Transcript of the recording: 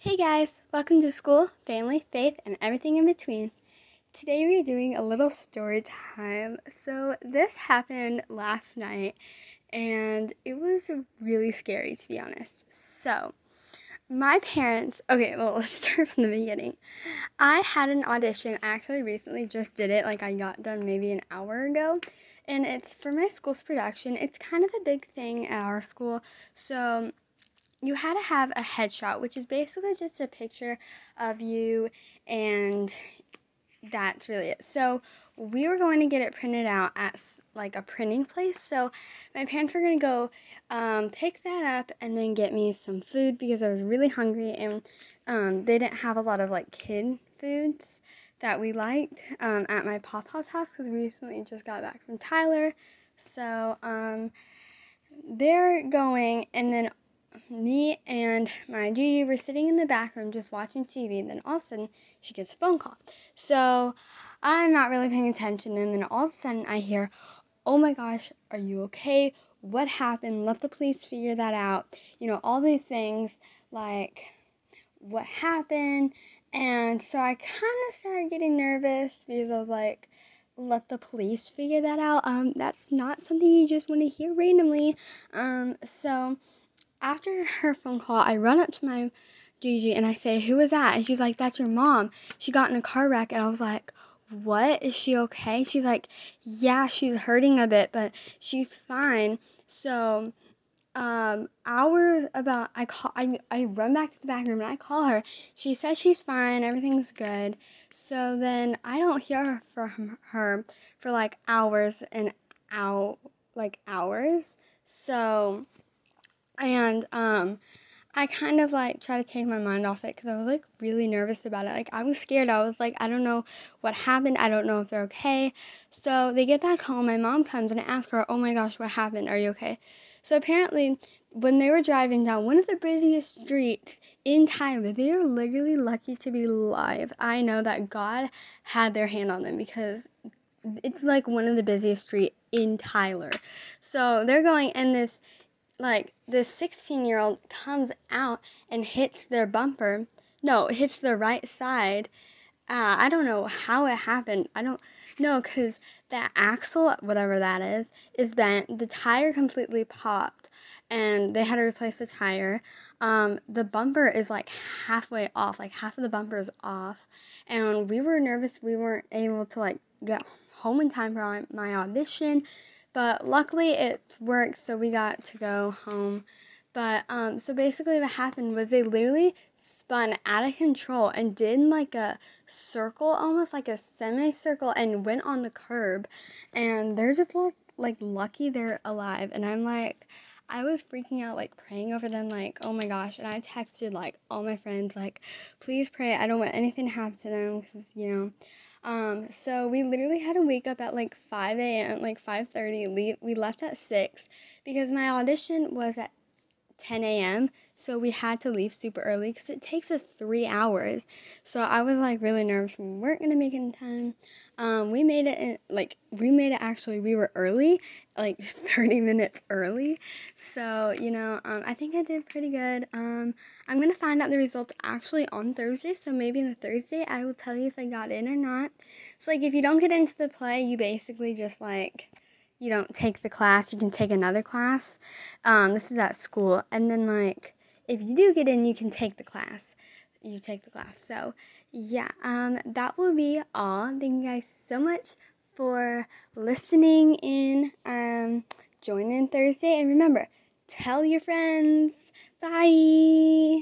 Hey guys, welcome to school, family, faith, and everything in between. Today we're doing a little story time. So, this happened last night and it was really scary to be honest. So, my parents, okay, well, let's start from the beginning. I had an audition, I actually recently just did it, like I got done maybe an hour ago, and it's for my school's production. It's kind of a big thing at our school. So, you had to have a headshot, which is basically just a picture of you, and that's really it. So we were going to get it printed out at like a printing place. So my parents were going to go um, pick that up and then get me some food because I was really hungry, and um, they didn't have a lot of like kid foods that we liked um, at my papa's house because we recently just got back from Tyler. So um, they're going, and then me and my Gigi were sitting in the back room just watching TV, and then all of a sudden she gets a phone call. So I'm not really paying attention, and then all of a sudden I hear, Oh my gosh, are you okay? What happened? Let the police figure that out. You know, all these things like what happened. And so I kind of started getting nervous because I was like, let the police figure that out. Um, that's not something you just want to hear randomly. Um, so after her phone call, I run up to my Gigi and I say, Who is that? And she's like, That's your mom. She got in a car wreck. And I was like, What? Is she okay? She's like, Yeah, she's hurting a bit, but she's fine. So, um, hours about I call I, I run back to the back room and I call her. She says she's fine, everything's good. So then I don't hear from her for like hours and out like hours. So and um I kind of like try to take my mind off it because I was like really nervous about it. Like I was scared. I was like, I don't know what happened. I don't know if they're okay. So they get back home. My mom comes and I ask her, Oh my gosh, what happened? Are you okay? So apparently, when they were driving down one of the busiest streets in Tyler, they are literally lucky to be alive. I know that God had their hand on them because it's like one of the busiest streets in Tyler. So they're going in this like this 16 year old comes out and hits their bumper. No, hits the right side. Uh, I don't know how it happened. I don't know because that axle, whatever that is, is bent. The tire completely popped and they had to replace the tire. Um, the bumper is like halfway off, like half of the bumper is off. And we were nervous we weren't able to like get home in time for my audition. But luckily it worked, so we got to go home. But um, so basically, what happened was they literally spun out of control and did like a circle, almost like a semicircle, and went on the curb. And they're just like like lucky they're alive. And I'm like, I was freaking out, like praying over them, like, oh my gosh. And I texted like all my friends, like, please pray. I don't want anything to happen to them because you know um, so we literally had to wake up at like 5 a.m., like 5:30. Leave. We left at 6 because my audition was at 10 a.m. So we had to leave super early because it takes us three hours. So I was like really nervous. We weren't gonna make it in time. Um, we made it in, like we made it actually. We were early, like 30 minutes early. So you know, um, I think I did pretty good. Um, I'm gonna find out the results actually on Thursday. So maybe on the Thursday I will tell you if I got in or not. So like if you don't get into the play, you basically just like you don't take the class, you can take another class. Um, this is at school. And then, like, if you do get in, you can take the class. You take the class. So, yeah, um, that will be all. Thank you guys so much for listening in. Um, join in Thursday. And remember, tell your friends. Bye.